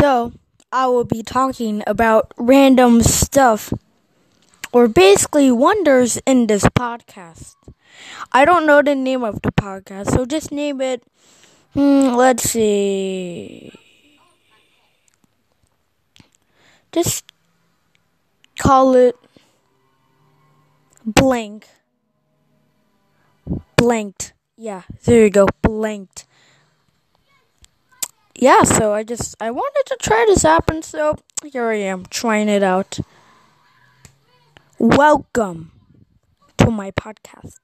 So, I will be talking about random stuff or basically wonders in this podcast. I don't know the name of the podcast, so just name it. Hmm, let's see. Just call it blank. Blanked. Yeah, there you go. Blanked. Yeah, so I just I wanted to try this app and so here I am trying it out. Welcome to my podcast.